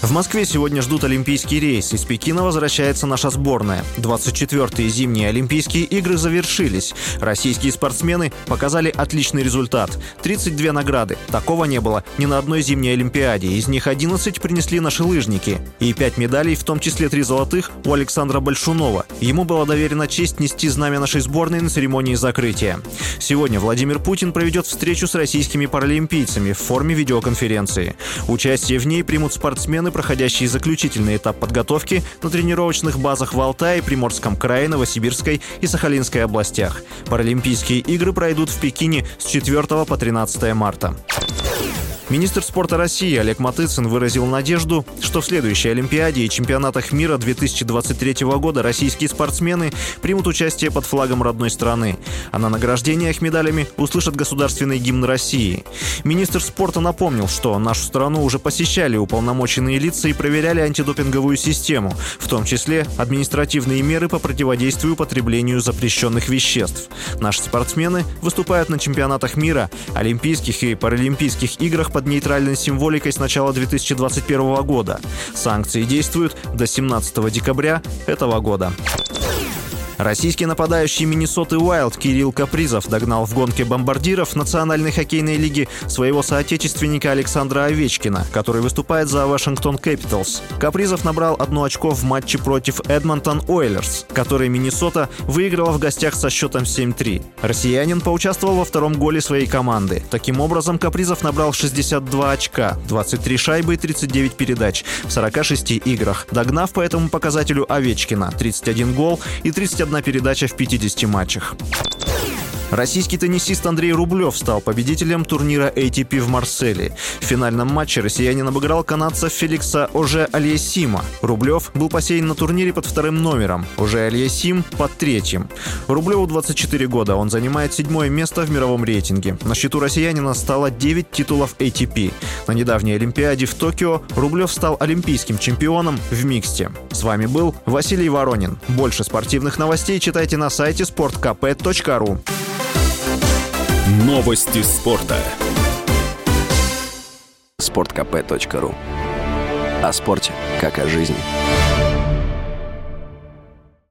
В Москве сегодня ждут олимпийский рейс. Из Пекина возвращается наша сборная. 24-е зимние Олимпийские игры завершились. Российские спортсмены показали отличный результат. 32 награды. Такого не было ни на одной зимней Олимпиаде. Из них 11 принесли наши лыжники. И 5 медалей, в том числе 3 золотых, у Александра Большунова. Ему была доверена честь нести знамя нашей сборной на церемонии закрытия. Сегодня Владимир Путин проведет встречу с российскими паралимпийцами в форме видеоконференции. Участие в ней примут спортсмены, проходящий заключительный этап подготовки на тренировочных базах в Алтае, Приморском крае, Новосибирской и Сахалинской областях. Паралимпийские игры пройдут в Пекине с 4 по 13 марта. Министр спорта России Олег Матыцин выразил надежду, что в следующей Олимпиаде и чемпионатах мира 2023 года российские спортсмены примут участие под флагом родной страны, а на награждениях медалями услышат государственный гимн России. Министр спорта напомнил, что нашу страну уже посещали уполномоченные лица и проверяли антидопинговую систему, в том числе административные меры по противодействию потреблению запрещенных веществ. Наши спортсмены выступают на чемпионатах мира, Олимпийских и Паралимпийских играх под нейтральной символикой с начала 2021 года. Санкции действуют до 17 декабря этого года. Российский нападающий Миннесоты Уайлд Кирилл Капризов догнал в гонке бомбардиров Национальной хоккейной лиги своего соотечественника Александра Овечкина, который выступает за Вашингтон Кэпиталс. Капризов набрал одно очко в матче против Эдмонтон Ойлерс, который Миннесота выиграла в гостях со счетом 7-3. Россиянин поучаствовал во втором голе своей команды. Таким образом, Капризов набрал 62 очка, 23 шайбы и 39 передач в 46 играх, догнав по этому показателю Овечкина 31 гол и 31 одна передача в 50 матчах. Российский теннисист Андрей Рублев стал победителем турнира ATP в Марселе. В финальном матче россиянин обыграл канадца Феликса Оже Альясима. Рублев был посеян на турнире под вторым номером, Оже Альясим под третьим. Рублеву 24 года, он занимает седьмое место в мировом рейтинге. На счету россиянина стало 9 титулов ATP. На недавней Олимпиаде в Токио Рублев стал олимпийским чемпионом в миксте. С вами был Василий Воронин. Больше спортивных новостей читайте на сайте sportkp.ru. Новости спорта. Спорткп.ру О спорте, как о жизни.